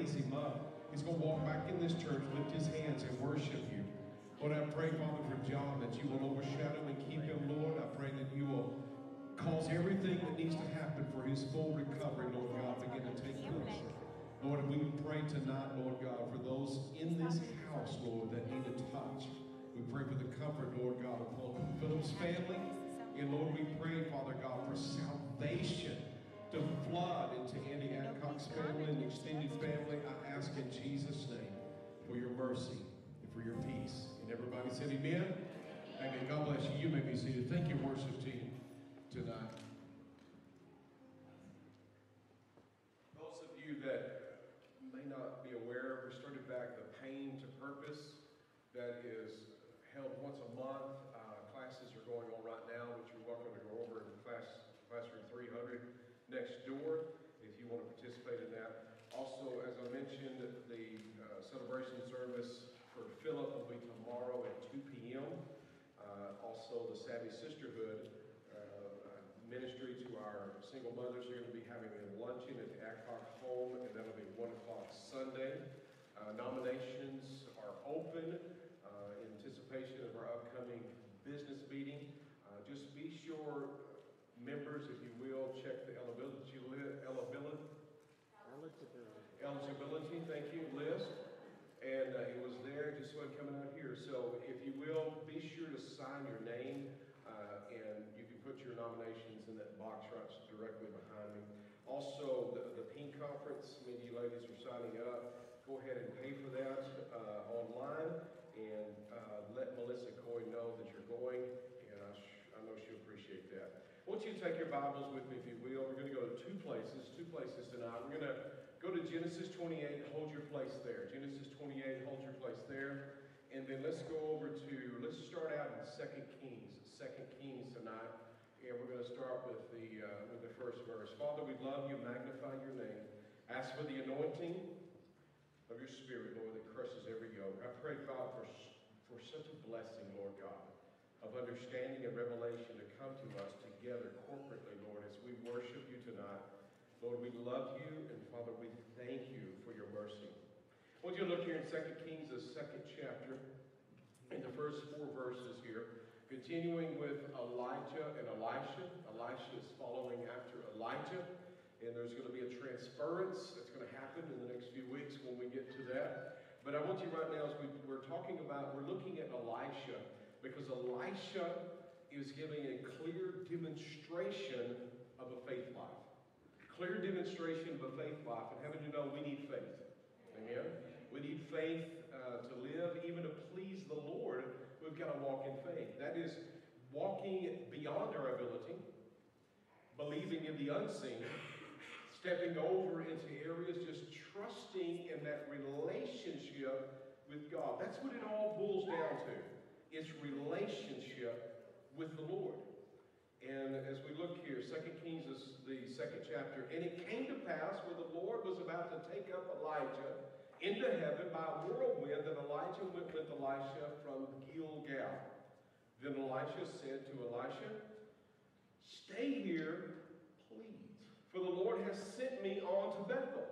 raise him up. He's going to walk back in this church, lift his hands, and worship you. Lord, I pray, Father, for John that you will overshadow and keep him, Lord. I pray that you will cause everything that needs to happen for his full recovery, Lord God, begin to take place. Lord, we pray tonight, Lord God, for those in this house, Lord, that need a touch. We pray for the comfort, Lord God, upon Philip's family. And Lord, we pray, Father God, for salvation to flood into Andy Adcock's family and extended family. I ask in Jesus' name for your mercy and for your peace. And everybody said amen. Amen. God bless you. You may be seated. Thank you, worship team, tonight. Those of you that may not be aware, we started back the Pain to Purpose that is held once a month. Uh, classes are going on right now, which you're welcome to go over in class, classroom 300 next door if you want to participate in that. Also, as I mentioned, the uh, celebration service for Philip will be tomorrow at 2 p.m. Uh, also, the Savvy Sisterhood uh, ministry to our single mothers are going to be having a luncheon at the Adcock home, and that'll be 1 o'clock Sunday. Uh, nominations are open uh, in anticipation of our upcoming business meeting. Uh, just be sure members, if you will, check the eligibility, eligibility, eligibility, thank you, list. And uh, it was there, just so coming out here. So if you will, be sure to sign your name. Uh, and you can put your nominations in that box right directly behind me. Also, the, the Pink Conference, many of you ladies are signing up. Go ahead and pay for that uh, online and uh, let Melissa Coy know that you're going. And I I know she'll appreciate that. I want you to take your Bibles with me, if you will. We're going to go to two places, two places tonight. We're going to go to Genesis 28, hold your place there. Genesis 28, hold your place there. And then let's go over to, let's start out in Second Kings, Second Kings tonight. And we're going to start with the, uh, with the first verse. Father, we love you, magnify your name. Ask for the anointing of your spirit, Lord, that crushes every yoke. I pray, God, for, for such a blessing, Lord God of understanding and revelation to come to us together corporately, Lord, as we worship you tonight. Lord, we love you, and Father, we thank you for your mercy. I want you to look here in 2 Kings, the second chapter, in the first four verses here, continuing with Elijah and Elisha. Elisha is following after Elijah, and there's going to be a transference that's going to happen in the next few weeks when we get to that. But I want you right now, as we, we're talking about, we're looking at Elisha, because Elisha is giving a clear demonstration of a faith life. Clear demonstration of a faith life. And heaven, to know we need faith. Amen? We need faith uh, to live, even to please the Lord. We've got to walk in faith. That is walking beyond our ability, believing in the unseen, stepping over into areas, just trusting in that relationship with God. That's what it all boils down to its relationship with the Lord. And as we look here, 2 Kings is the second chapter. And it came to pass when the Lord was about to take up Elijah into heaven by a whirlwind that Elijah went with Elisha from Gilgal. Then Elisha said to Elisha, Stay here, please, for the Lord has sent me on to Bethel.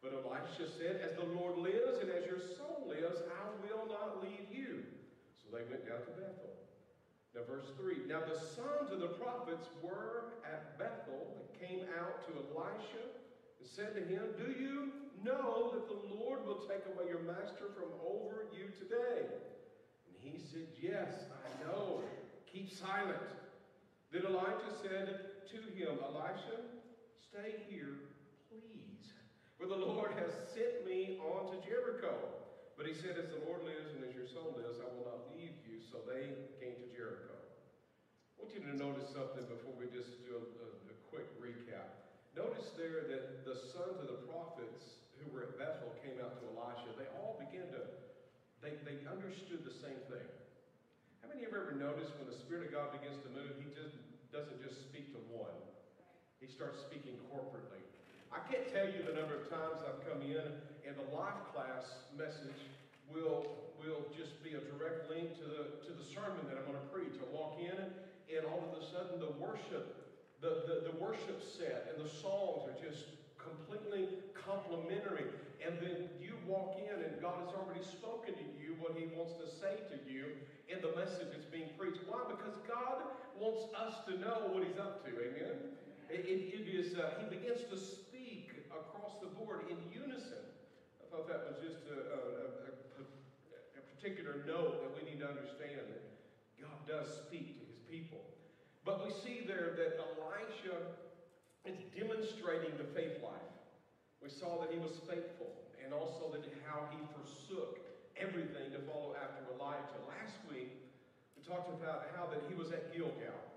But Elisha said, As the Lord lives and as your soul lives, I will not leave you. They went down to Bethel. Now, verse 3 Now the sons of the prophets were at Bethel and came out to Elisha and said to him, Do you know that the Lord will take away your master from over you today? And he said, Yes, I know. Keep silent. Then Elijah said to him, Elisha, stay here, please, for the Lord has sent me on to Jericho. But he said, As the Lord lives and as your soul lives, I will not leave you. So they came to Jericho. I want you to notice something before we just do a, a, a quick recap. Notice there that the sons of the prophets who were at Bethel came out to Elisha. They all began to, they, they understood the same thing. How many of you ever noticed when the Spirit of God begins to move, He just doesn't just speak to one. He starts speaking corporately. I can't tell you the number of times I've come in and the life class message will, will just be a direct link to the, to the sermon that I'm going to preach. I walk in and all of a sudden the worship, the, the, the worship set and the songs are just completely complementary. and then you walk in and God has already spoken to you what He wants to say to you in the message that's being preached. Why? Because God wants us to know what He's up to. Amen? It, it is, uh, He begins to speak across the board in unison. That was just a, a, a, a particular note that we need to understand that God does speak to His people. But we see there that Elisha is demonstrating the faith life. We saw that he was faithful and also that how he forsook everything to follow after Elijah. Last week, we talked about how that he was at Gilgal.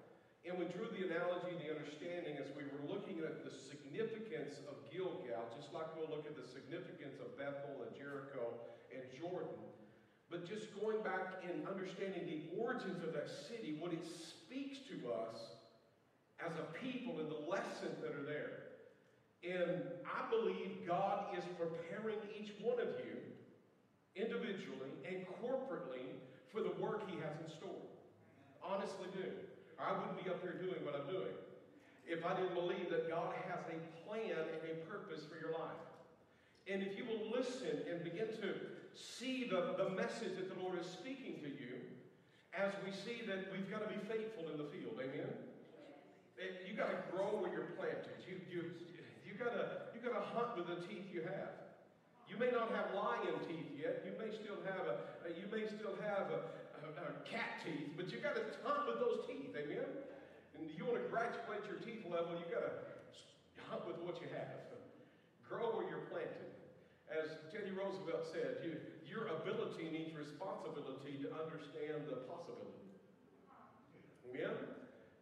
And we drew the analogy, the understanding as we were looking at the significance of Gilgal, just like we'll look at the significance of Bethel and Jericho and Jordan. But just going back and understanding the origins of that city, what it speaks to us as a people and the lessons that are there. And I believe God is preparing each one of you individually and corporately for the work He has in store. Honestly, do. I wouldn't be up here doing what I'm doing if I didn't believe that God has a plan and a purpose for your life. And if you will listen and begin to see the, the message that the Lord is speaking to you, as we see that we've got to be faithful in the field, amen? You got to grow where you're planted. You, you, you gotta, you gotta hunt with the teeth you have. You may not have lion teeth yet. You may still have a, you may still have a, cat teeth, but you gotta hunt with those teeth, amen? And you want to graduate your teeth level, you gotta hunt with what you have. Grow where you're planted. As Teddy Roosevelt said, you, your ability needs responsibility to understand the possibility. Amen?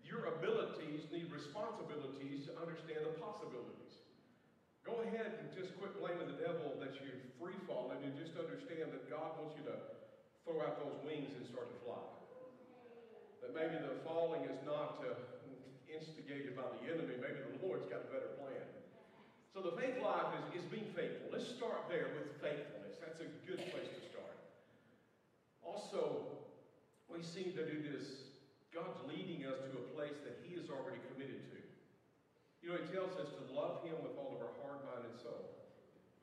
Your abilities need responsibilities to understand the possibilities. Go ahead and just quit blaming the devil that you're free falling and just understand that God wants you to throw out those wings and start to fly. That maybe the falling is not uh, instigated by the enemy, maybe the Lord's got a better plan. So the faith life is, is being faithful. Let's start there with faithfulness. That's a good place to start. Also, we see that it is God's leading us to a place that He is already committed to. You know, he tells us to love him with all of our heart, mind, and soul,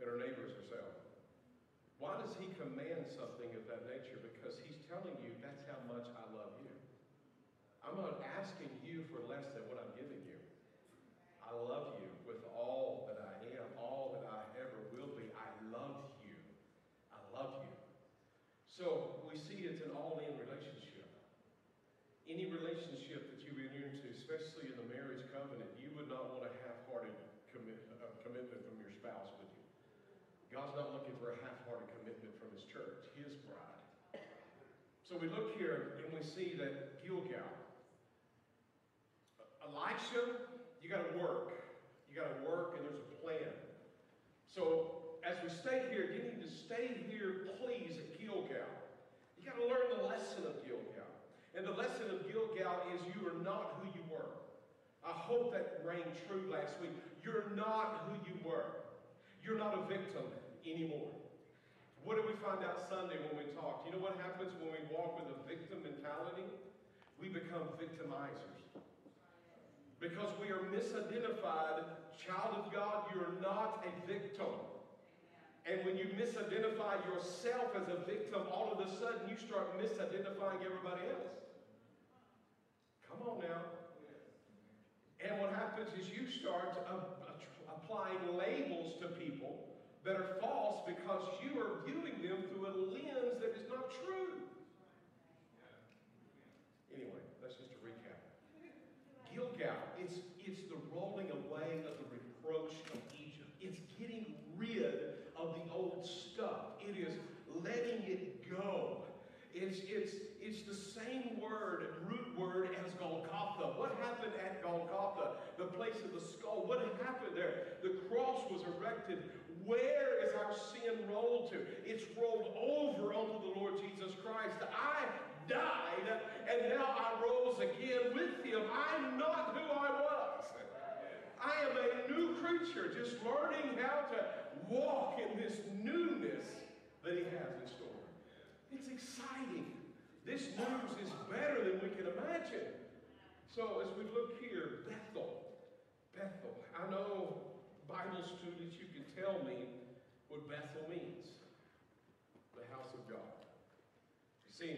and our neighbors ourselves. Why does he command something of that nature? Because he's telling you that's how much I love you. I'm not asking you for less than what I'm giving you. I love you with all that I am, all that I ever will be. I love you. I love you. So we see it's an all-in relationship. Any relationship that you enter into, especially in the marriage covenant, you would not want a half-hearted commit, uh, commitment from your spouse, would? God's not looking for a half-hearted commitment from his church, his bride. So we look here and we see that Gilgal. Elisha, you got to work. You got to work and there's a plan. So as we stay here, you need to stay here, please, at Gilgal. You got to learn the lesson of Gilgal. And the lesson of Gilgal is you are not who you were. I hope that rang true last week. You're not who you were. You're not a victim anymore. What did we find out Sunday when we talked? You know what happens when we walk with a victim mentality? We become victimizers. Because we are misidentified, child of God, you're not a victim. And when you misidentify yourself as a victim, all of a sudden you start misidentifying everybody else. Come on now. And what happens is you start applying labels to people that are false because you are viewing them through a lens that is not true. Anyway, that's just a recap. Gilgal, it's, it's the rolling away of the reproach of Egypt. It's getting rid of the old stuff. It is letting it go. It's, it's, it's the same word, root word, as Golgotha. What happened at Golgotha, the place of the skull? What happened there? The cross was erected. Where is our sin rolled to? It's rolled over onto the Lord Jesus Christ. I died, and now I rose again with him. I'm not who I was. I am a new creature, just learning how to walk in this newness that he has in store. It's exciting. This news is better than we can imagine. So as we look here, Bethel. Bethel. I know Bible students, you can tell me what Bethel means the house of God. You see,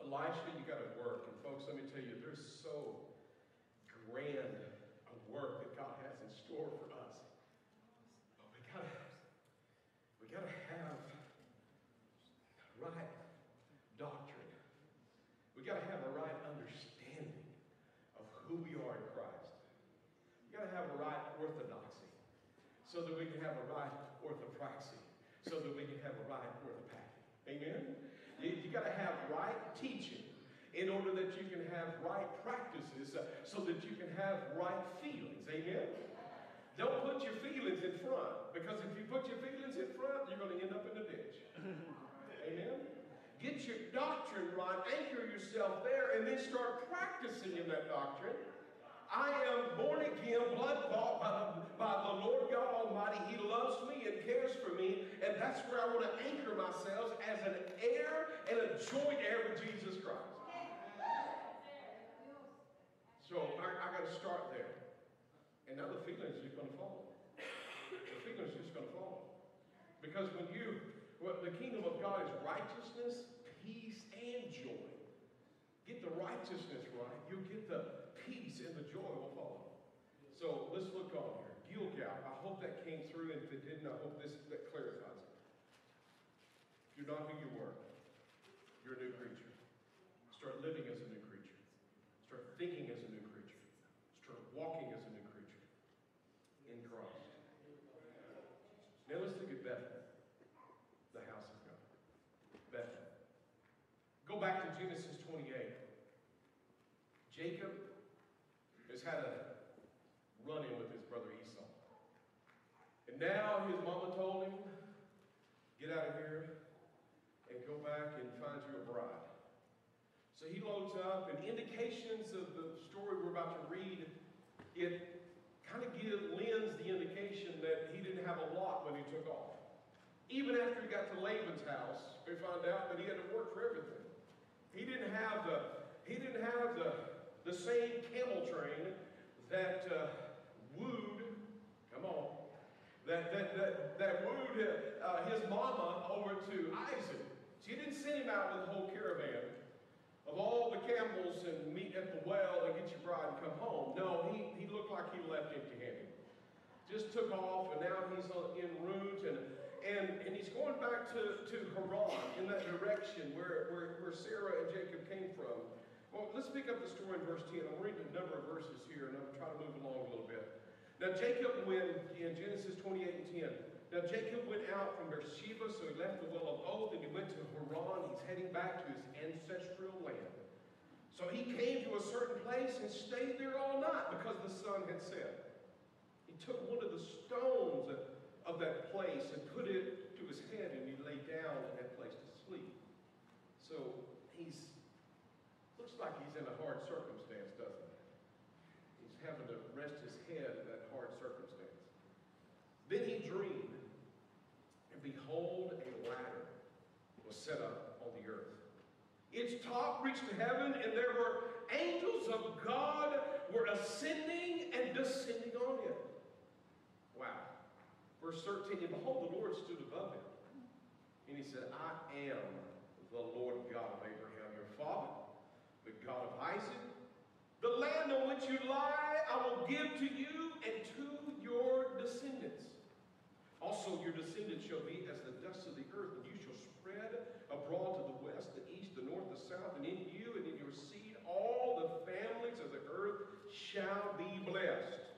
Elisha, you got to work. And folks, let me tell you, there's so grand a work that God has in store for us. But we gotta, we gotta have right doctrine. We gotta have a right understanding of who we are in Christ. We gotta have a right orthodoxy so that we can have a right orthopraxy, so that we can have a right orthopathy. Amen? You, you got to have right teaching in order that you can have right practices uh, so that you can have right feelings. Amen? Don't put your feelings in front because if you put your feelings in front, you're going to end up in the ditch. Amen? Get your doctrine right, anchor yourself there, and then start practicing in that doctrine. I am born again, blood bought by the, by the Lord God Almighty. He loves me and cares for me, and that's where I want to anchor myself as an heir and a joint heir with Jesus Christ. So I, I got to start there. And now the feelings are just going to follow. The feelings are just going to follow. Because when you, well, the kingdom of God is righteousness, peace, and joy. Get the righteousness right, you'll get the the joy will follow. So let's look on here. Gilgal, I hope that came through, and if it didn't, I hope this that clarifies it. You're not who you were. You're a new creature. Start living as a new creature. Start thinking as a new creature. Start walking as a new creature in Christ. Now let's look at Bethel, the house of God. Bethel. Go back to Genesis 28. Jacob has had a run in with his brother Esau. And now his mama told him, get out of here and go back and find you a bride. So he loads up, and indications of the story we're about to read, it kind of gives lends the indication that he didn't have a lot when he took off. Even after he got to Laban's house, we find out that he had to work for everything. He didn't have the he didn't have the the same camel train that uh, wooed, come on, that, that, that, that wooed uh, his mama over to Isaac. She didn't send him out with a whole caravan of all the camels and meet at the well and get your bride and come home. No, he, he looked like he left empty-handed. Just took off, and now he's en route, and, and, and he's going back to, to Haran in that direction where, where, where Sarah and Jacob came from. Well, let's pick up the story in verse 10. I'm reading a number of verses here, and I'm trying to move along a little bit. Now, Jacob went in Genesis 28 and 10. Now, Jacob went out from Beersheba, so he left the well of oath, and he went to Haran. He's heading back to his ancestral land. So he came to a certain place and stayed there all night because the sun had set. He took one of the stones of that place and put it to his head, and he lay down in that place to sleep. So he's Looks like he's in a hard circumstance, doesn't it? He's having to rest his head in that hard circumstance. Then he dreamed, and behold, a ladder was set up on the earth. Its top reached to heaven, and there were angels of God were ascending and descending on it. Wow. Verse 13, and behold, the Lord stood above him. And he said, I am the Lord God of Abraham, your father the God of Isaac. The land on which you lie, I will give to you and to your descendants. Also, your descendants shall be as the dust of the earth, and you shall spread abroad to the west, the east, the north, the south, and in you and in your seed all the families of the earth shall be blessed.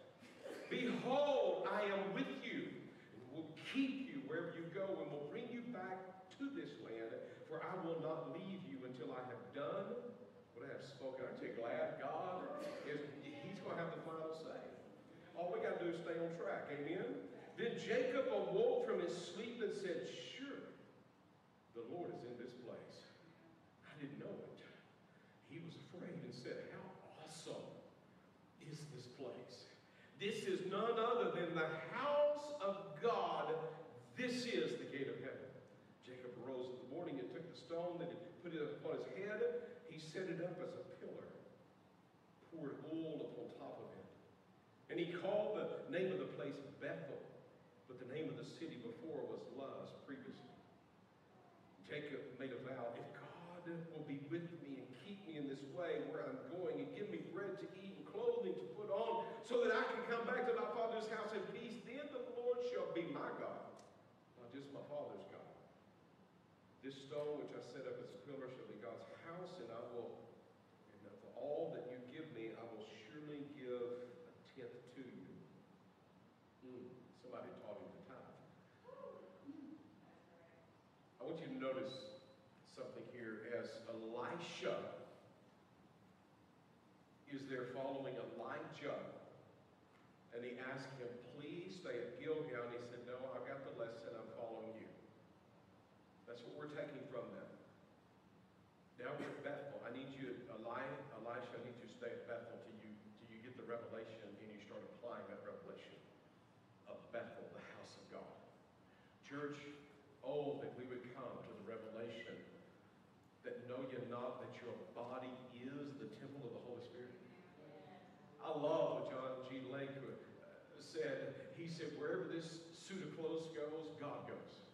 Behold, I am with you, and will keep you wherever you go, and will bring you back to this land, for I will not leave you until I have done what I have spoken. Aren't you glad God is, He's going to have the final say. All we got to do is stay on track. Amen? Then Jacob awoke from his sleep and said, the Lord is in this place. I didn't know it. He was afraid and said, How awesome is this place? This is none other than the house of God. This is the gate of heaven. Jacob arose in the morning and took the stone that he put it upon his head he set it up as a pillar, poured oil upon top of it. And he called the name of the place Bethel, but the name of the city before was Jacob made a vow, if God will be with me and keep me in this way where I'm going and give me bread to eat and clothing to put on so that I can come back to my father's house in peace, then the Lord shall be my God, not just my father's God. This stone which I set up as a pillar shall be God's house, and I will, and for all that you give me, I will surely give a tenth to you. Hmm, somebody taught him to tithe. I want you to notice something here as Elisha is there following Elijah. And he asked him, please stay at Gilgal. And he said, no, I got the lesson. I'm following you. That's what we're taking from them. Now we're at Bethel. I need you, Eli, Elisha, I need you to stay at Bethel till you, till you get the revelation and you start applying that revelation of Bethel, the house of God. Church, oh, that we would come to the revelation that know ye not that your body is the temple of the Holy Spirit? I love what John G. Lake uh, said. He said, wherever this suit of clothes goes, God goes.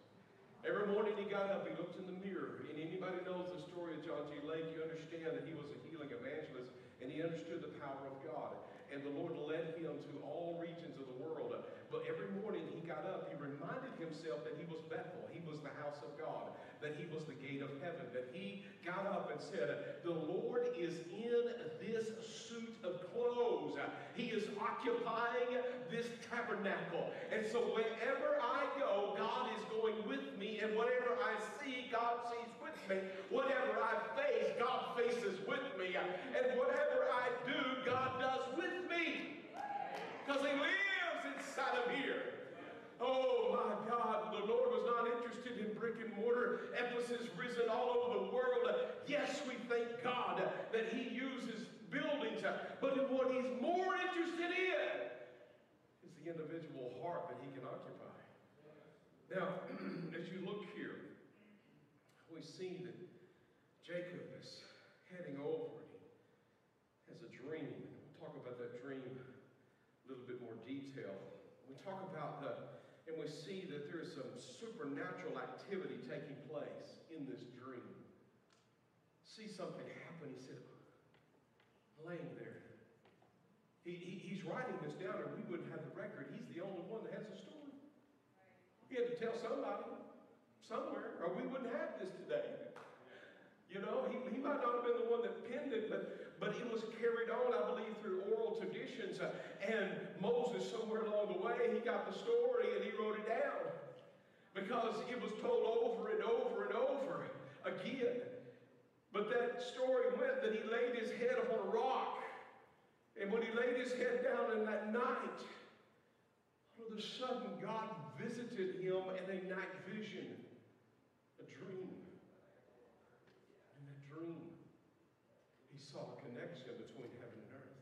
Every morning he got up, he looked in the mirror, and anybody knows the story of John G. Lake, you understand that he was a healing evangelist, and he understood the power of God. And the Lord led him to all regions of the world. But every morning he got up, he reminded himself that he was Bethel, he was the house of God, that he was the gate of heaven, that he got up and said, The Lord is in this suit of clothes. He is occupying this tabernacle. And so wherever I go, God is going with me. And whatever I see, God sees with me. Whatever I face, God faces with me. And whatever I do, God does with me. Because He lives inside of here. Oh my God, the Lord was not interested in brick and mortar. Ephesus risen all over the world. Yes, we thank God that He uses buildings, but what He's more interested in is the individual heart that He can occupy. Now, as you look here, we see that Jacob is heading over he has a dream. And we'll talk about that dream little bit more detail. We talk about the, and we see that there is some supernatural activity taking place in this dream. See something happen. He said, laying there. He, he, he's writing this down, or we wouldn't have the record. He's the only one that has the story. He had to tell somebody somewhere, or we wouldn't have this today. You know, he, he might not have been the one that penned it, but, but it was carried on, I believe, through oral traditions. Uh, and Moses, somewhere along the way, he got the story and he wrote it down. Because it was told over and over and over again. But that story went that he laid his head upon a rock. And when he laid his head down in that night, all of a sudden God visited him in a night vision, a dream dream, he saw a connection between heaven and earth.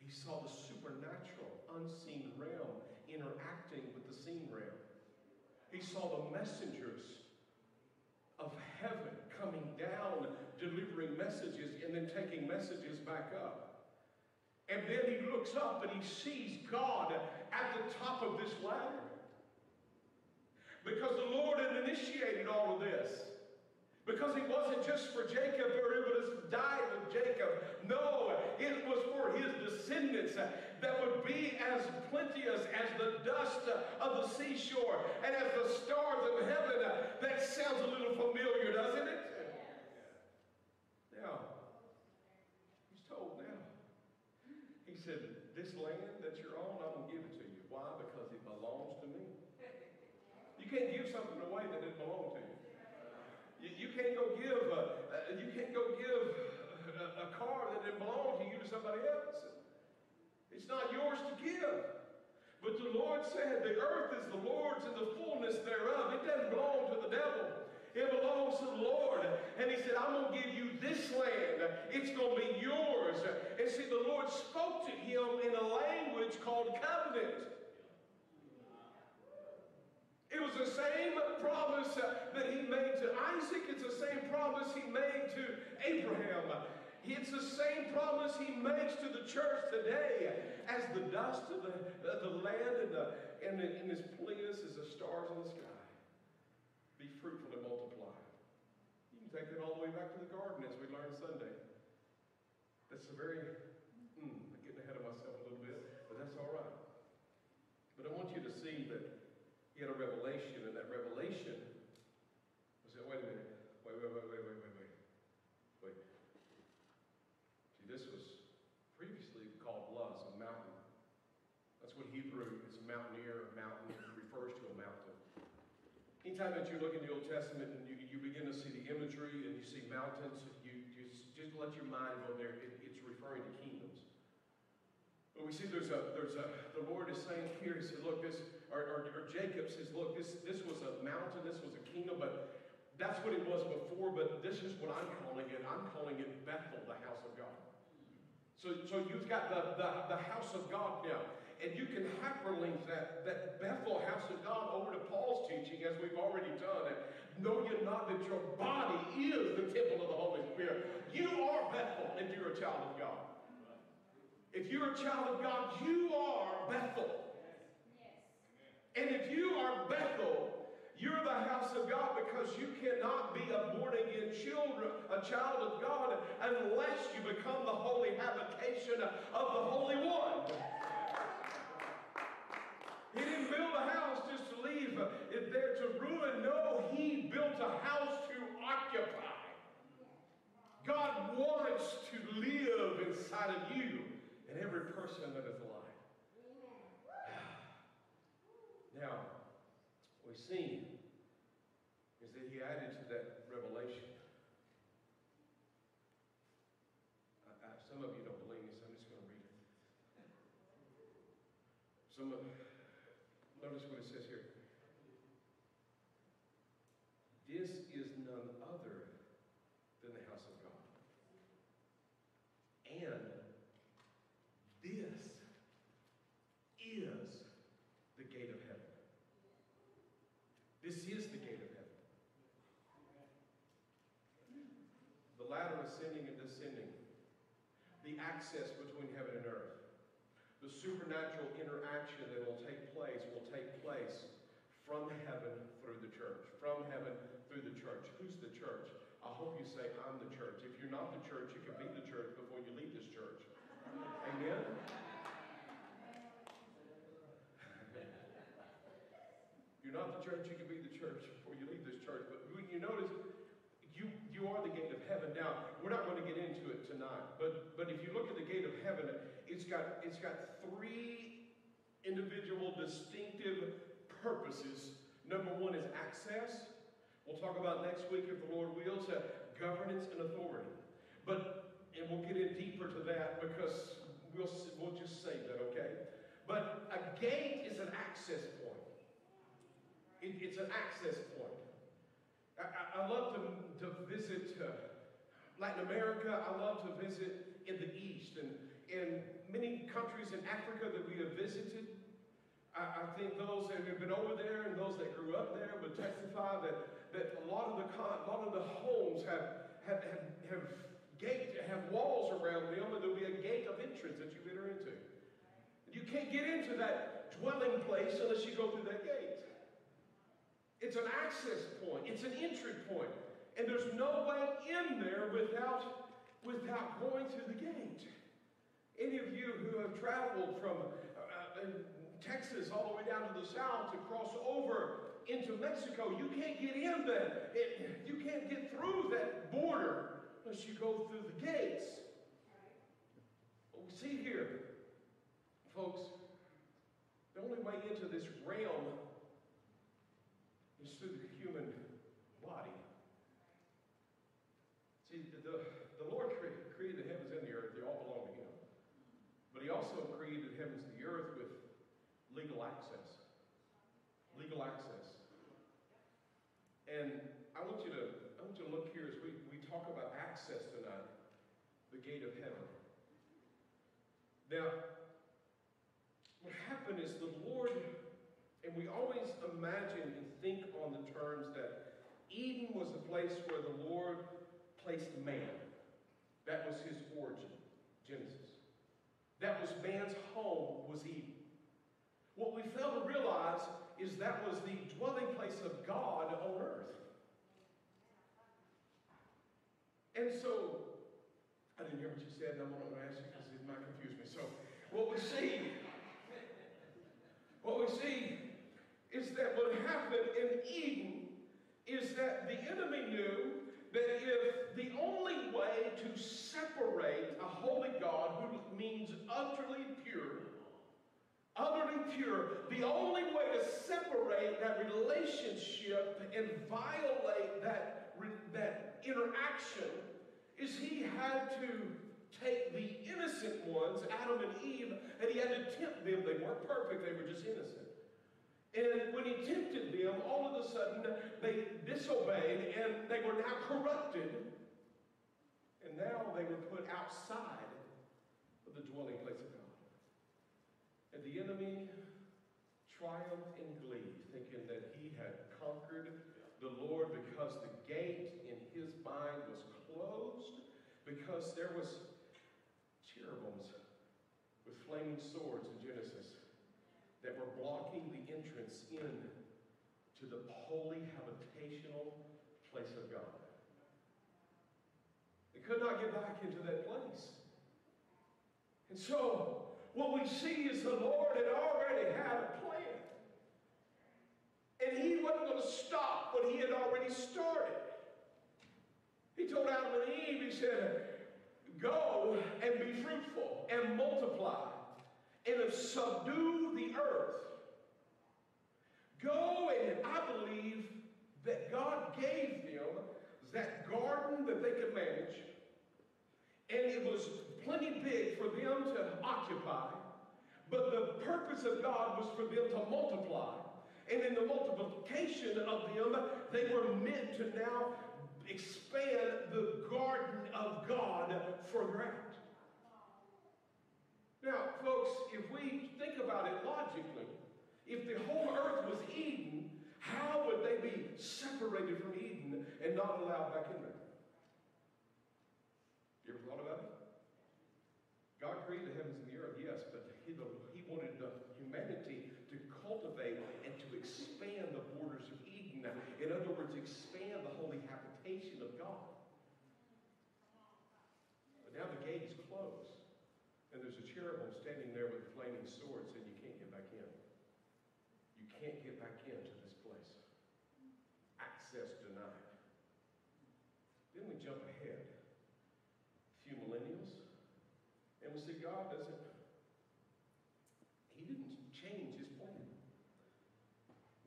He saw the supernatural, unseen realm interacting with the seen realm. He saw the messengers of heaven coming down, delivering messages, and then taking messages back up. And then he looks up and he sees God at the top of this ladder. Because the Lord had initiated all of this. Because it wasn't just for Jacob or it have died with Jacob. No, it was for his descendants that would be as plenteous as the dust of the seashore and as the stars of heaven. That sounds a little familiar, doesn't it? Now, he's told now. He said, this land that you're on, I'm going to give it to you. Why? Because it belongs to me. You can't give something away that didn't belong to you. You, you can't go give a, you can't go give a, a car that didn't belong to you to somebody else. It's not yours to give. But the Lord said, the earth is the Lord's and the fullness thereof. It doesn't belong to the devil. It belongs to the Lord. And he said, I'm going to give you this land. It's going to be yours. And see, the Lord spoke to him in a language called covenant. It was the same promise that he made to Isaac. It's the same promise he made to Abraham. It's the same promise he makes to the church today. As the dust of the, the land and, the, and, the, and as plenteous as the stars in the sky. Be fruitful and multiply You can take that all the way back to the garden, as we learned Sunday. That's a very, mm, I'm getting ahead of myself a little bit, but that's all right. But I want you to see that he had a revelation, and that revelation was that, wait a minute, wait, wait, wait, wait, wait, wait, wait. Wait. See, this was previously called Luz, a mountain. That's what Hebrew is a mountaineer, a mountain refers to a mountain. Anytime that you look in the Old Testament and you, you begin to see the imagery and you see mountains, you, you just, let your mind go there. It, it's referring to kingdoms. But we see there's a, there's a, the Lord is saying here, he said, look, this, or, or, or Jacob says, look, this, this was a mountain, this was a kingdom, but that's what it was before, but this is what I'm calling it. I'm calling it Bethel, the house of God. So, so you've got the, the, the house of God now. And you can hyperlink that, that Bethel house of God over to Paul's teaching, as we've already done. Know you not that your body is the temple of the Holy Spirit. You are Bethel if you're a child of God. If you're a child of God, you are Bethel. Yes. And if you are Bethel, you're the house of God because you cannot be a born again children, a child of God, unless you become the holy habitation of the Holy One. Build a house just to leave it there to ruin. No, he built a house to occupy. God wants to live inside of you and every person that is alive. Now, what we see is that he added to that revelation. I, I, some of you don't believe me, so I'm just going to read it. Some of, notice what it says here. This is none other than the house of God. And this is the gate of heaven. This is the gate of heaven. The ladder ascending and descending. The access between heaven and earth. The supernatural interaction that will take place will take place from heaven through the church. From heaven through the church. Who's the church? I hope you say, I'm the church. If you're not the church, you can be the church before you leave this church. Amen? You're not the church, you can be the church before you leave this church. But when you notice, you, you are the gate of heaven. Now, we're not going to get into it tonight, but, but if you look at the gate of heaven, it's got, it's got three individual distinctive purposes. Number one is access. We'll talk about next week, if the Lord wills, uh, governance and authority. But, and we'll get in deeper to that because we'll, we'll just say that, okay? But a gate is an access point. It, it's an access point. I, I, love to, to visit uh, Latin America. I love to visit in the East and in many countries in Africa that we have visited. I, I think those that have been over there and those that grew up there would testify that that a lot of the a lot of the homes have have have, have gate have walls around them, and there'll be a gate of entrance that you enter into. You can't get into that dwelling place unless you go through that gate. It's an access point. It's an entry point. And there's no way in there without, without going through the gate. Any of you who have traveled from uh, uh Texas all the way down to the south to cross over into Mexico. You can't get in there. It, you can't get through that border unless you go through the gates. We see here, folks, the only way into this realm is through the human body. See, the, the Lord created the heavens and the earth. They all belong to Him. But He also created the heavens and the earth with legal access. Legal access. And I want you to, I want you to look here as we, we talk about access tonight, the gate of heaven. Now, what happened is the Lord, and we always imagine and think on the terms that Eden was the place where the Lord placed man. That was his origin, Genesis. That was man's home, was Eden. What we fail to realize is that was the dwelling place of God on earth. And so, I didn't hear what you said, and I'm going to ask you because it might confuse me. So, what we see, what we see is that what happened in Eden is that the enemy knew that if the only way to separate a holy God who means utterly pure, utterly pure, the only way to separate that relationship and violate that, that interaction is he had to take the innocent ones, Adam and Eve, and he had to tempt them. They weren't perfect, they were just innocent. And when he tempted them, all of a sudden they disobeyed and they were now corrupted. And now they were put outside of the dwelling place of God. And the enemy triumphed in glee, thinking that he had conquered the Lord because the gate in his mind was closed, because there was with flaming swords in Genesis that were blocking the entrance in to the holy habitational place of God. They could not get back into that place. And so, what we see is the Lord had already had a plan. And he wasn't going to stop what he had already started. He told Adam and Eve, he said, Go and be fruitful and multiply and subdue the earth. Go and I believe that God gave them that garden that they could manage, and it was plenty big for them to occupy. But the purpose of God was for them to multiply. And in the multiplication of them, they were meant to now expand the garden of God further out. Now, folks, if we think about it logically, if the whole earth was Eden, how would they be separated from Eden and not allowed back in there? You ever thought about it? God created the heavens and the earth, yes, but he, he wanted the humanity to cultivate and to expand the borders of Eden. In other words, expand the holy habitation of God. But now the gate is closed. And there's a cherubim standing there with flaming swords, and you can't get back in. You can't get back into this place. Access denied. Then we jump ahead a few millennials, and He didn't change His plan.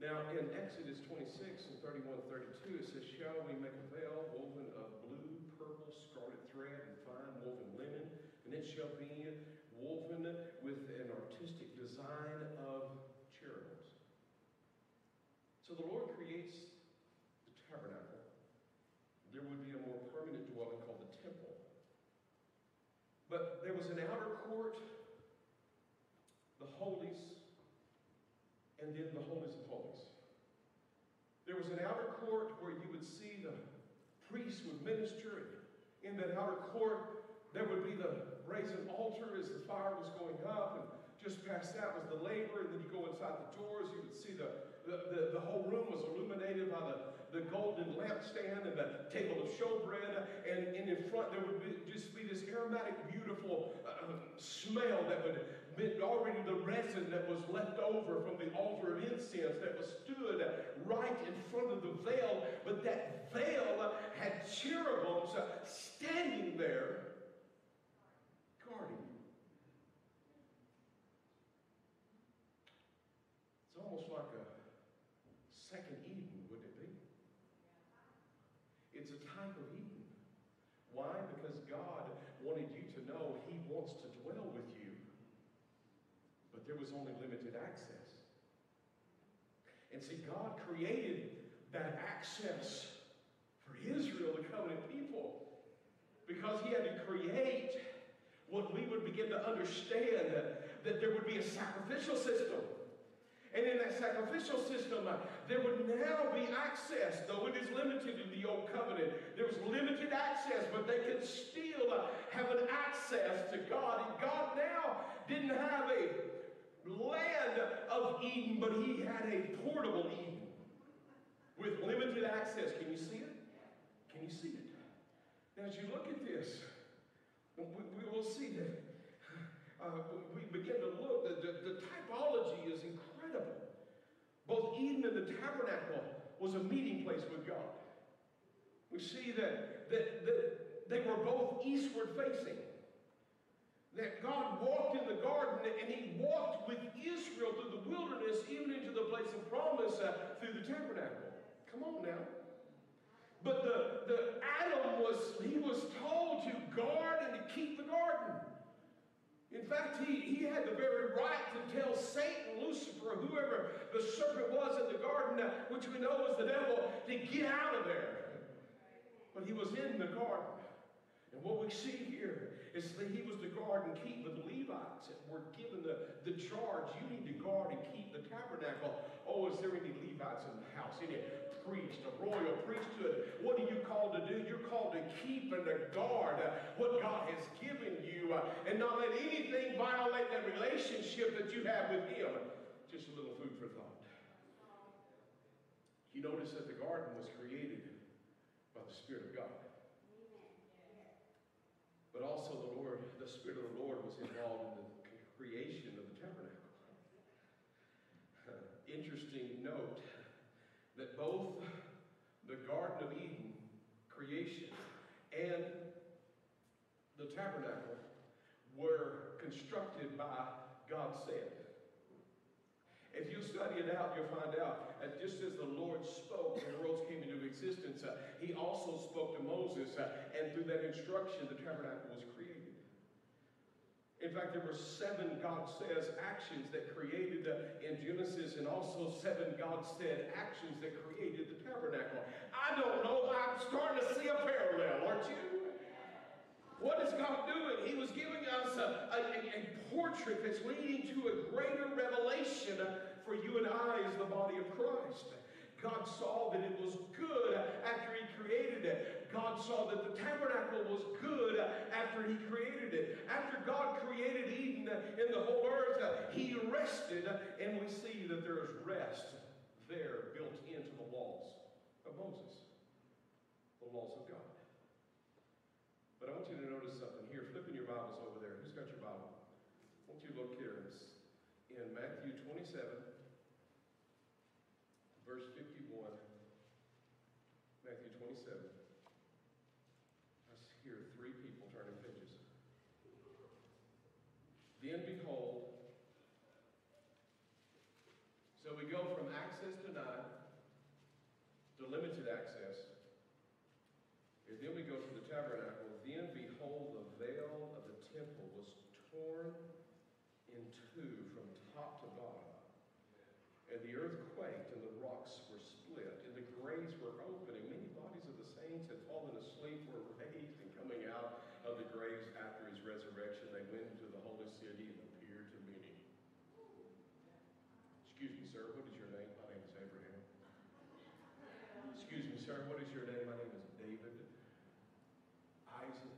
Now, in Exodus 26 and 31 32, it says, Shall we make a veil woven of blue, purple, scarlet thread, and fine woven linen? and it shall be woven with an artistic design of cherubims. So the Lord creates the tabernacle. There would be a more permanent dwelling called the temple. But there was an outer court, the holies, and then the holies of holies. There was an outer court where you would see the priests would minister. In that outer court, there would be the brazen altar as the fire was going up, and just past that was the laver. and then you go inside the doors, you would see the, the, the, the whole room was illuminated by the, the golden lampstand and the table of showbread, and, and in front there would be, just be this aromatic, beautiful uh, smell that would already the resin that was left over from the altar of incense that was stood right in front of the veil, but that veil had cherubims standing there guarding you. It's almost like a second Eden, wouldn't it be? It's a type of Eden. Why? Because God wanted you to know He wants to dwell with you, but there was only limited access. And see, God created that access for Israel, the covenant people, because He had to create what we would begin to understand that, that there would be a sacrificial system. And in that sacrificial system, uh, there would now be access, though it is limited in the Old Covenant. There was limited access, but they could still uh, have an access to God. And God now didn't have a land of Eden, but He had a portable Eden with limited access. Can you see it? Can you see it? Now, as you look at this, we, we will see that uh, we begin to look, the, the, the typology is incredible. Both Eden and the tabernacle was a meeting place with God. We see that, that, that they were both eastward facing. That God walked in the garden and he walked with Israel through the wilderness, even into the place of promise uh, through the tabernacle. Come on now. But the, the Adam was, he was told to guard and to keep the garden. In fact, he, he had the very right to tell Satan, Lucifer, whoever the serpent was in the garden, uh, which we know was the devil, to get out of there. But he was in the garden. And what we see here that he was to guard and keep, but the Levites that were given the, the charge, you need to guard and keep the tabernacle. Oh, is there any Levites in the house? Any priest, a royal priesthood? What are you called to do? You're called to keep and to guard what God has given you uh, and not let anything violate that relationship that you have with him. Just a little food for thought. You notice that the garden was created by the Spirit of God. Also the Lord, the Spirit of the Lord was involved in the creation of the tabernacle. interesting note that both the Garden of Eden creation and the tabernacle were constructed by God's hand. If you study it out, you'll find out that just as the Lord spoke and the worlds came into existence, uh, he also spoke to Moses, uh, and through that instruction, the tabernacle was created. In fact, there were seven God says actions that created uh, in Genesis, and also seven God said actions that created the tabernacle. I don't know, I'm starting to see a parallel, aren't you? What is God doing? He was giving us a, a, a portrait that's leading to a greater revelation for you and I as the body of Christ. God saw that it was good after He created it. God saw that the tabernacle was good after He created it. After God created Eden and the whole earth, He rested, and we see that there is rest there built into the laws of Moses, the laws of God. But I want you to notice something here. Flipping your Bibles over there. Who's got your Bible? I want you look here. It's in Matthew 27, verse 51. Matthew 27. I hear three people turning pages. Then behold, so we go from access denied to limited access and then we go to the tabernacle. Then behold, the veil of the temple was torn in two from top to bottom. And the earth quaked, and the rocks were split, and the graves were open, and many bodies of the saints had fallen asleep, were raised, and coming out of the graves after his resurrection, they went into the holy city and appeared to many. Excuse me, sir, what is your name? My name is Abraham. Excuse me, sir, what is your name? My name is David. Isaac.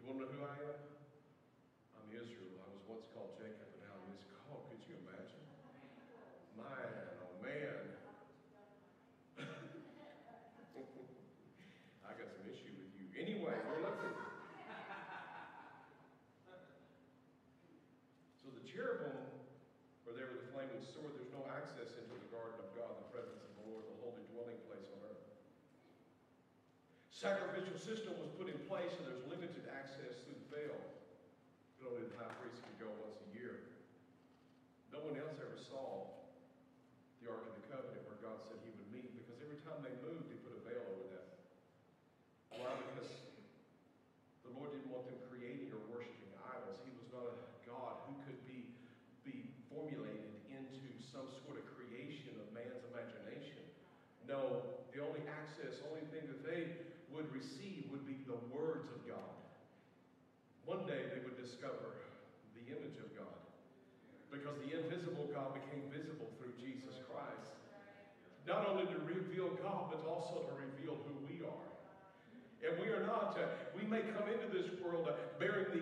You want to know who I am? I'm Israel. I was once called Jacob, and now I'm called. Could you imagine? Man, oh man. I got some issue with you. Anyway, we're looking. So the cherubim were there with the flaming sword. There's no access into the garden of God, the presence of the Lord, the holy dwelling place on earth. Sacrificial system was put in place and there's limited access through the veil. Only the high priest could go once a year. No one else ever saw the Ark of the Covenant where God said he would meet because every time they moved, he put a veil over that. Why? Because the Lord didn't want them creating or worshiping idols. He was not a God who could be, be formulated into some sort of creation of man's imagination. No, the only access, only thing that they would receive would be the words of God. One day they would discover the image of God because the invisible God became visible through Jesus Christ. Not only to reveal God, but also to reveal who we are. And we are not, uh, we may come into this world uh, bearing the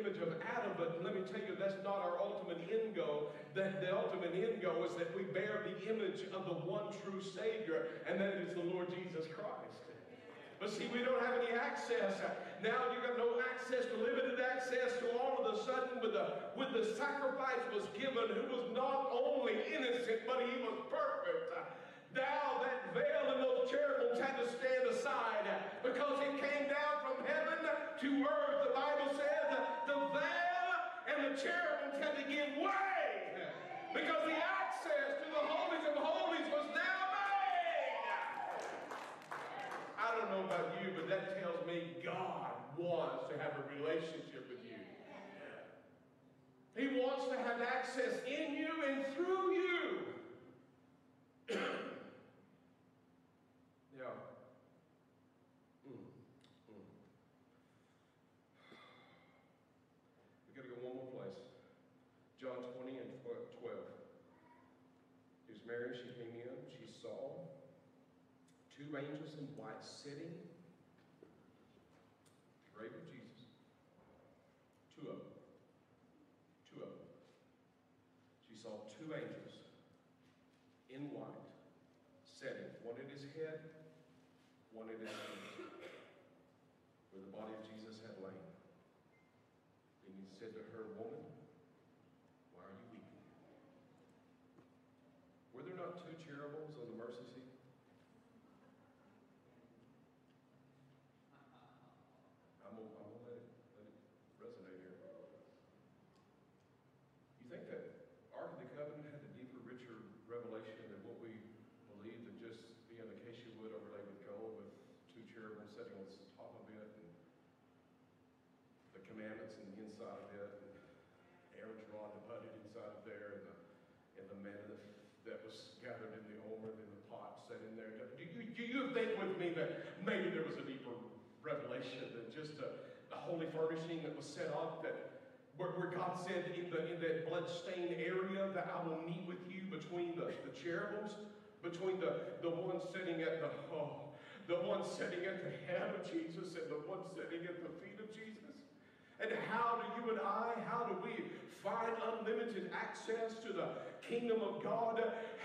image of Adam, but let me tell you, that's not our ultimate end goal. That the ultimate end goal is that we bear the image of the one true Savior, and that is the Lord Jesus Christ. But see, we don't have any access. Now you got no access limited access to all of a sudden with the with the sacrifice was given, who was not only innocent, but he was perfect. Now that veil and those cherubims had to stand aside because it came down from heaven to earth. The Bible says the veil and the cherubims had to give way because the access to the holies of holies was now made. I don't know about you, but that tells me God wants to have a relationship with you. He wants to have access in you and through you. Yeah. Mm. Mm. We got to go one more place. John 20 and 12. He was Mary, she came in, she saw two angels in white sitting at the grave of Jesus. Two of them. Two of them. She saw two angels in white setting, one at his head, one at his feet, where the body of Jesus had lain. And he said to her, Woman, why are you weeping? Were there not two cherubims on the mercy seat? I'm gonna, I'm gonna let it, let it resonate here. You think that Ark of the Covenant had a deeper, richer revelation than what we believe than just being acacia wood overlaid with gold with two cherubim sitting on the top of it and the commandments in the inside of it and Aaron's rod abutted inside of there and the, and the manna that, that was gathered in the omer in the pot set in there. Do you, do you think with me that maybe there was a deeper revelation than just a, a holy furnishing that was set up that where, where God said in, the, in that blood-stained area that I will meet with you between the, the cherubims, between the, the one sitting at the, oh, the one sitting at the head of Jesus and the one sitting at the feet of Jesus. And how do you and I, how do we find unlimited access to the kingdom of God?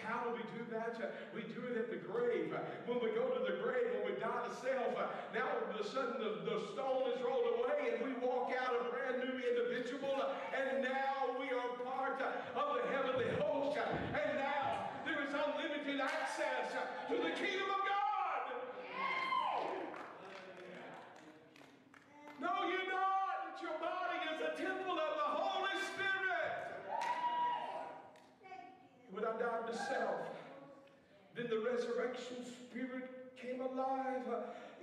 How do we do that? We do it at the grave. When we go to the grave, when we die to self, now all of a sudden the, the stone is rolled away and we walk out a brand new individual. And now we are part of the heavenly host. And now there is unlimited access to the kingdom of When I died to self, then the resurrection spirit came alive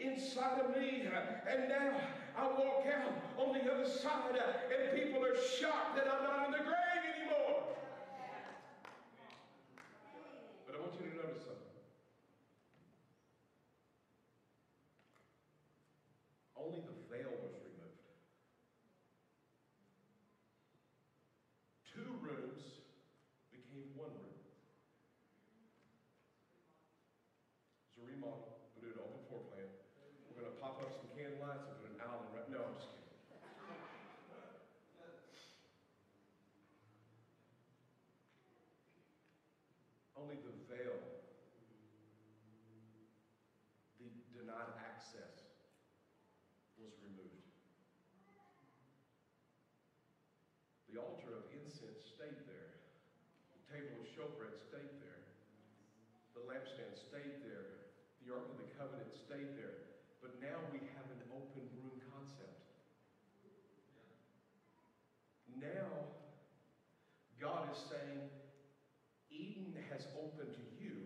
inside of me. And now I walk out on the other side and people are shocked that I'm not in the grave anymore. But I want you to notice something. Only the veil was removed. Two rooms became one room. It's a remodel. We did an open floor plan. We're going to pop up some can lights and put an island right. No, I'm just kidding. Only the veil, the denied access, was removed. The altar of incense stayed there. The table of showbread stayed there. The lampstand stayed there. The Ark of the Covenant stayed there. But now we have an open room concept. Now, God is saying, Eden has opened to you.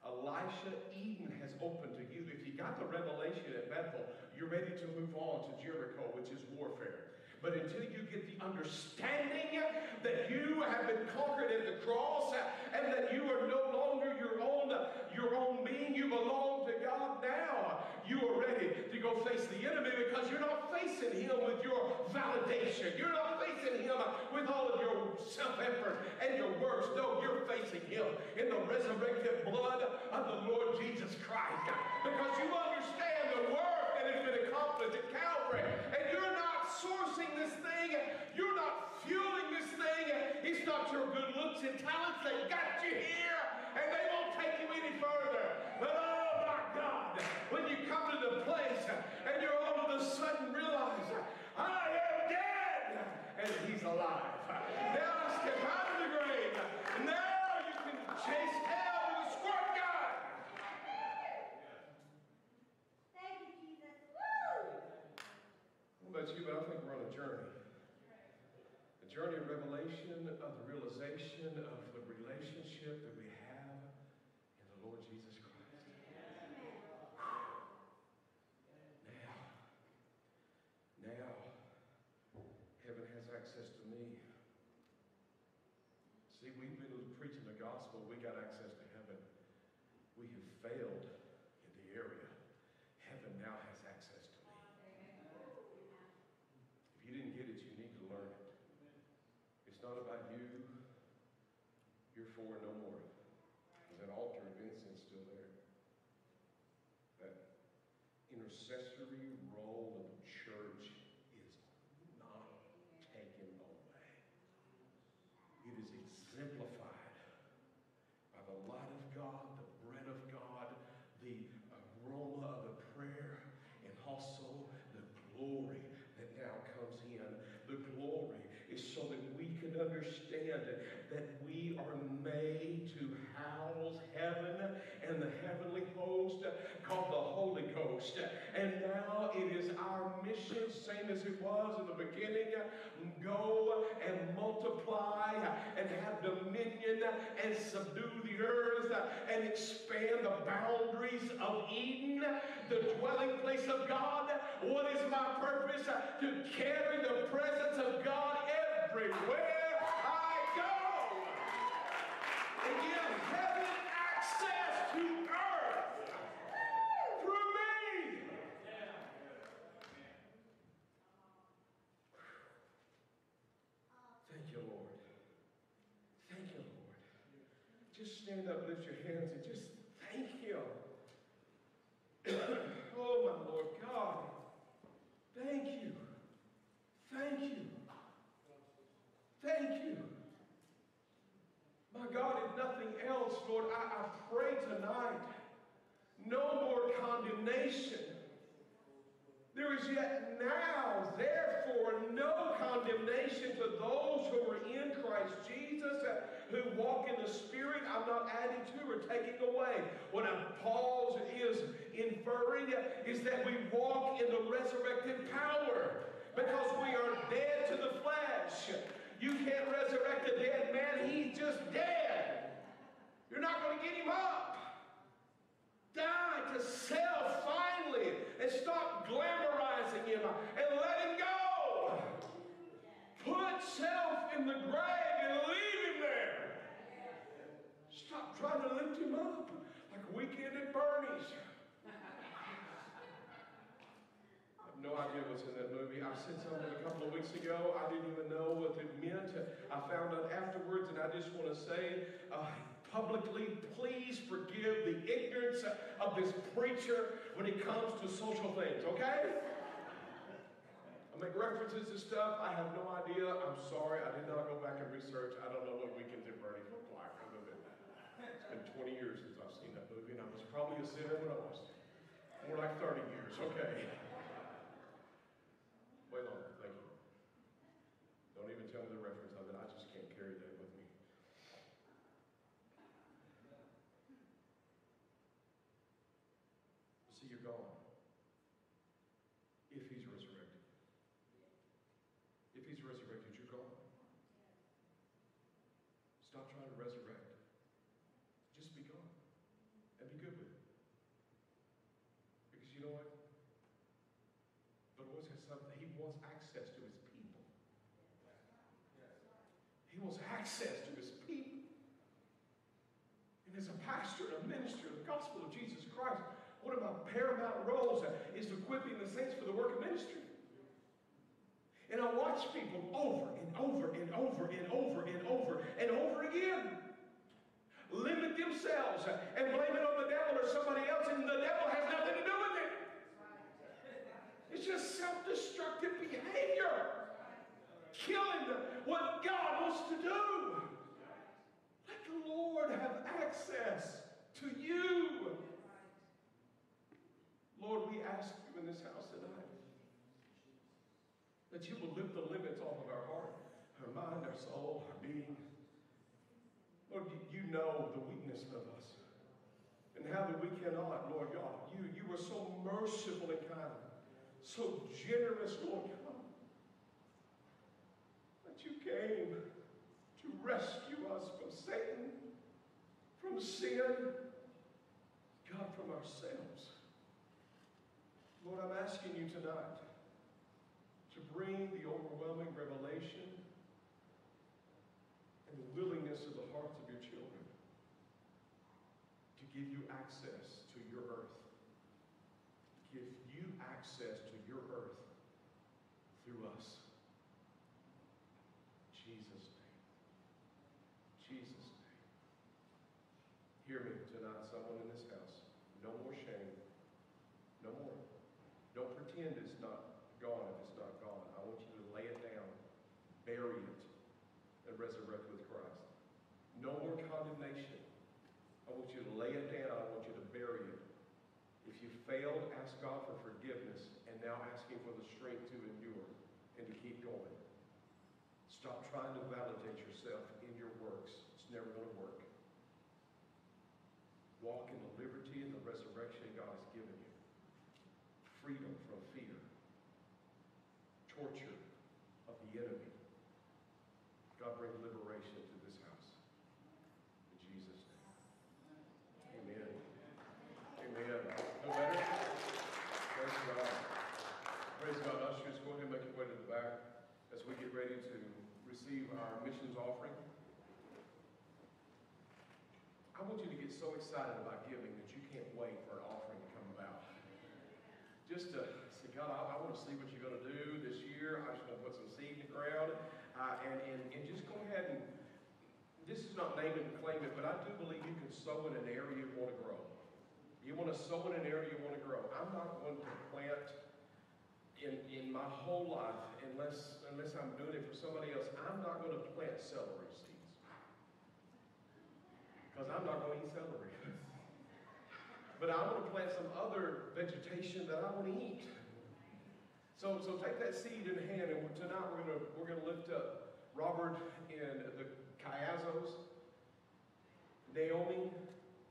Elisha, Eden has opened to you. If you got the revelation at Bethel, you're ready to move on to Jericho, which is warfare. But until you get the understanding that you have been conquered at the cross and that you are no longer your own, your own being, you belong to God now. To go face the enemy because you're not facing him with your validation. You're not facing him with all of your self-effort and your works. No, you're facing him in the resurrected blood of the Lord Jesus Christ. Because you understand the work that has been accomplished at Calvary. And you're not sourcing this thing. You're not fueling this thing. It's not your good looks and talents that got you here. And they won't take you any further. But sudden realize, I am dead, and he's alive. Now I step out of the grave, now you can chase hell with a squirt gun. Thank you, Jesus. Woo! What about you, but I think we're on a journey. A journey of revelation, of the realization of the relationship that we failed in the area, heaven now has access to me. If you didn't get it, you need to learn it. It's not about you. You're for no more. There's that altar of incense still there. That intercessory role of the church is not taken away. It is exemplified by the light of God, the bread of God, the aroma of the prayer, and also the glory that now comes in. The glory is so that we can understand that we are made to house heaven and the heavenly host called the Holy Ghost. And now it is our mission, same as it was in the beginning go and multiply and have dominion and subdue the earth and expand the boundaries of Eden, the dwelling place of God. What is my To carry the presence of God everywhere I go. And give heaven access to earth through me. Thank you, Lord. Thank you, Lord. Just stand up, lift your hands, and just thank Him. oh, my Lord God. Thank you. Thank you. Thank you. My God, if nothing else, Lord, I, I pray tonight no more condemnation. There is yet now, therefore, no condemnation to those who are in Christ Jesus, uh, who in the Spirit. I'm not adding to or taking away. What I'm, Paul is inferring is that we walk in the resurrected power because we are dead to the flesh. You can't resurrect a dead man, he's just dead. You're not going to get him up. Die to self finally and stop glamorizing him and let him go. Put self in the grave and leave him there. Stop trying to lift him up like a weekend at Bernie's. I have no idea what's in that movie. I said something a couple of weeks ago. I didn't even know what it meant. I found out afterwards, and I just want to say uh, publicly, please forgive the ignorance of this preacher when it comes to social things, okay? I make references to stuff. I have no idea. I'm sorry. I did not go back and research. I don't know what Weekends at Bernie's like other than it's been 20 years since I've seen that movie, and I was probably a sinner when I was more like 30 years. Okay. Way longer. Thank you. Don't even tell me the reference of it. I just can't carry that with me. See, you're gone. If he's resurrected. If he's resurrected, you're gone. Stop trying to resurrect. Just be gone. And be good with it. Because you know what? The Lord has something. He wants access to his people. He wants access to his people. And as a pastor and a minister of the gospel of Jesus Christ, one of my paramount roles is equipping the saints for the work of ministry. And I watch people over and over and over and over and over again limit themselves and blame it on the devil or somebody else, and the devil has nothing to do with it. It's just self destructive behavior, killing what God wants to do. Let the Lord have access to you. Lord, we ask you in this house tonight that you will lift the limits off of our heart, our mind, our soul, our being. Lord, you know the weakness of us and how that we cannot, Lord God. You, you were so merciful and kind, so generous, Lord God, that you came to rescue us from Satan, from sin, God, from ourselves. Lord, I'm asking you tonight to bring the overwhelming revelation willingness of the hearts of your children to give you access to your earth. Give you access to your earth through us. Jesus' name. Jesus' name. Hear me tonight, someone in this house. No more shame. No more. Don't pretend it's not gone if it's not gone. I want you to lay it down, bury it, and resurrect with Christ. No more condemnation. I want you to lay it down. I want you to bury it. If you failed, ask God for forgiveness and now ask Him for the strength to endure and to keep going. Stop trying to validate yourself in your works. It's never going to work. Walk in the liberty and the resurrection God has given you. Freedom from fear, torture of the enemy. God bring liberation to this house. In Jesus' name. Amen. Amen. No better? Praise God. Praise God. Ushers, go ahead and make your way to the back as we get ready to receive our missions offering. I want you to get so excited about giving that you can't wait for an offering to come about. Just to say, God, I, I want to see what you're going to do this year. I'm just going to put some seed in the ground. Uh, and, and, and just go ahead and, this is not name and claim it, but I do believe you can sow in an area you want to grow. You want to sow in an area you want to grow. I'm not going to plant in, in my whole life, unless, unless I'm doing it for somebody else, I'm not going to plant celery seeds. Because I'm not going to eat celery. But I want to plant some other vegetation that I want to eat. So, so take that seed in hand, and tonight we're going to we're going to lift up Robert and the Cayazos, Naomi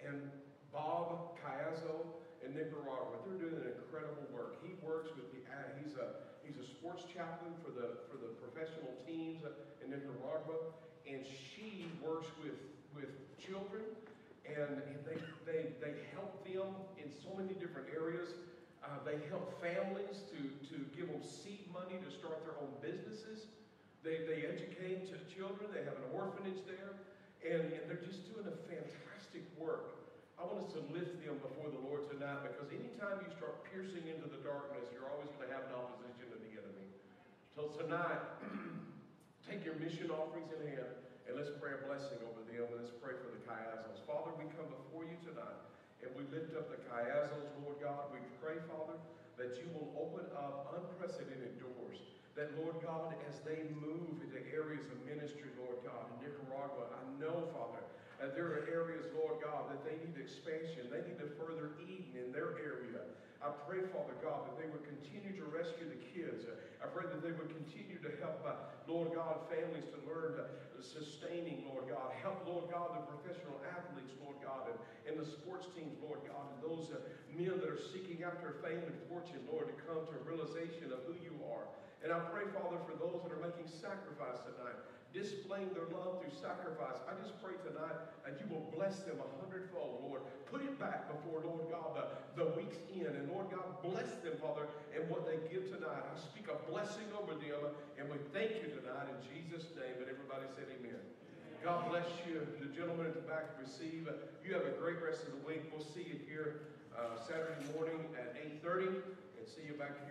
and Bob Cayazo in Nicaragua. They're doing an incredible work. He works with the uh, he's a he's a sports chaplain for the for the professional teams in Nicaragua, and she works with with children, and they they they help them in so many different areas. Uh, they help families to, to give them seed money to start their own businesses. They, they educate to children. They have an orphanage there. And, and they're just doing a fantastic work. I want us to lift them before the Lord tonight because anytime you start piercing into the darkness, you're always going to have an opposition of the enemy. So tonight, take your mission offerings in hand and let's pray a blessing over them. Let's pray for the Chiasms. Father, we come before you tonight. And we lift up the chiasms, Lord God. We pray, Father, that you will open up unprecedented doors. That, Lord God, as they move into areas of ministry, Lord God, in Nicaragua, I know, Father, that there are areas, Lord God, that they need expansion. They need to further Eden in their area. I pray, Father God, that they would continue to rescue the kids. I pray that they would continue to help, uh, Lord God, families to learn sustaining, Lord God. Help, Lord God, the professional athletes, Lord God, and, and the sports teams, Lord God, and those uh, men that are seeking after fame and fortune, Lord, to come to a realization of who you are. And I pray, Father, for those that are making sacrifice tonight, displaying their love through sacrifice. I just pray tonight that you will bless them a hundredfold, Lord. Put it back before, Lord God, the, the week's end. And Lord God, bless them, Father, and what they give tonight. I speak a blessing over them, and we thank you tonight in Jesus' name. And everybody said amen. God bless you. The gentleman at the back receive. You have a great rest of the week. We'll see you here uh, Saturday morning at 8.30 and see you back here.